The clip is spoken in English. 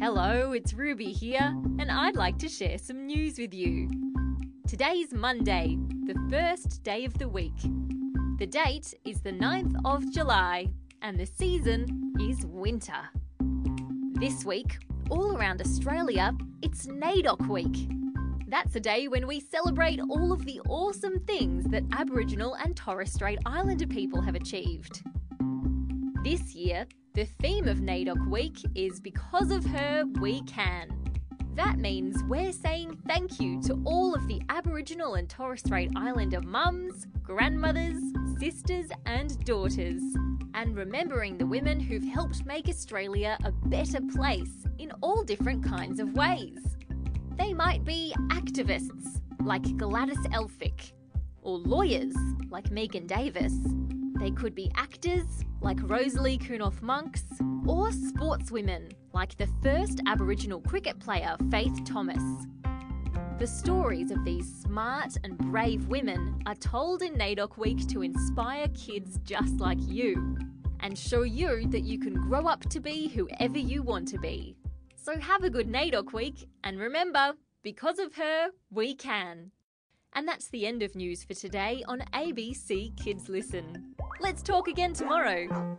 Hello, it's Ruby here, and I'd like to share some news with you. Today's Monday, the first day of the week. The date is the 9th of July, and the season is winter. This week, all around Australia, it's NAIDOC Week. That's a day when we celebrate all of the awesome things that Aboriginal and Torres Strait Islander people have achieved. This year, the theme of NAIDOC Week is Because of Her, We Can. That means we're saying thank you to all of the Aboriginal and Torres Strait Islander mums, grandmothers, sisters, and daughters, and remembering the women who've helped make Australia a better place in all different kinds of ways. They might be activists, like Gladys Elphick, or lawyers, like Megan Davis. They could be actors, like Rosalie Kunoth Monks, or sportswomen, like the first Aboriginal cricket player Faith Thomas. The stories of these smart and brave women are told in NAIDOC Week to inspire kids just like you and show you that you can grow up to be whoever you want to be. So have a good NAIDOC Week and remember, because of her, we can. And that's the end of news for today on ABC Kids Listen. Let's talk again tomorrow.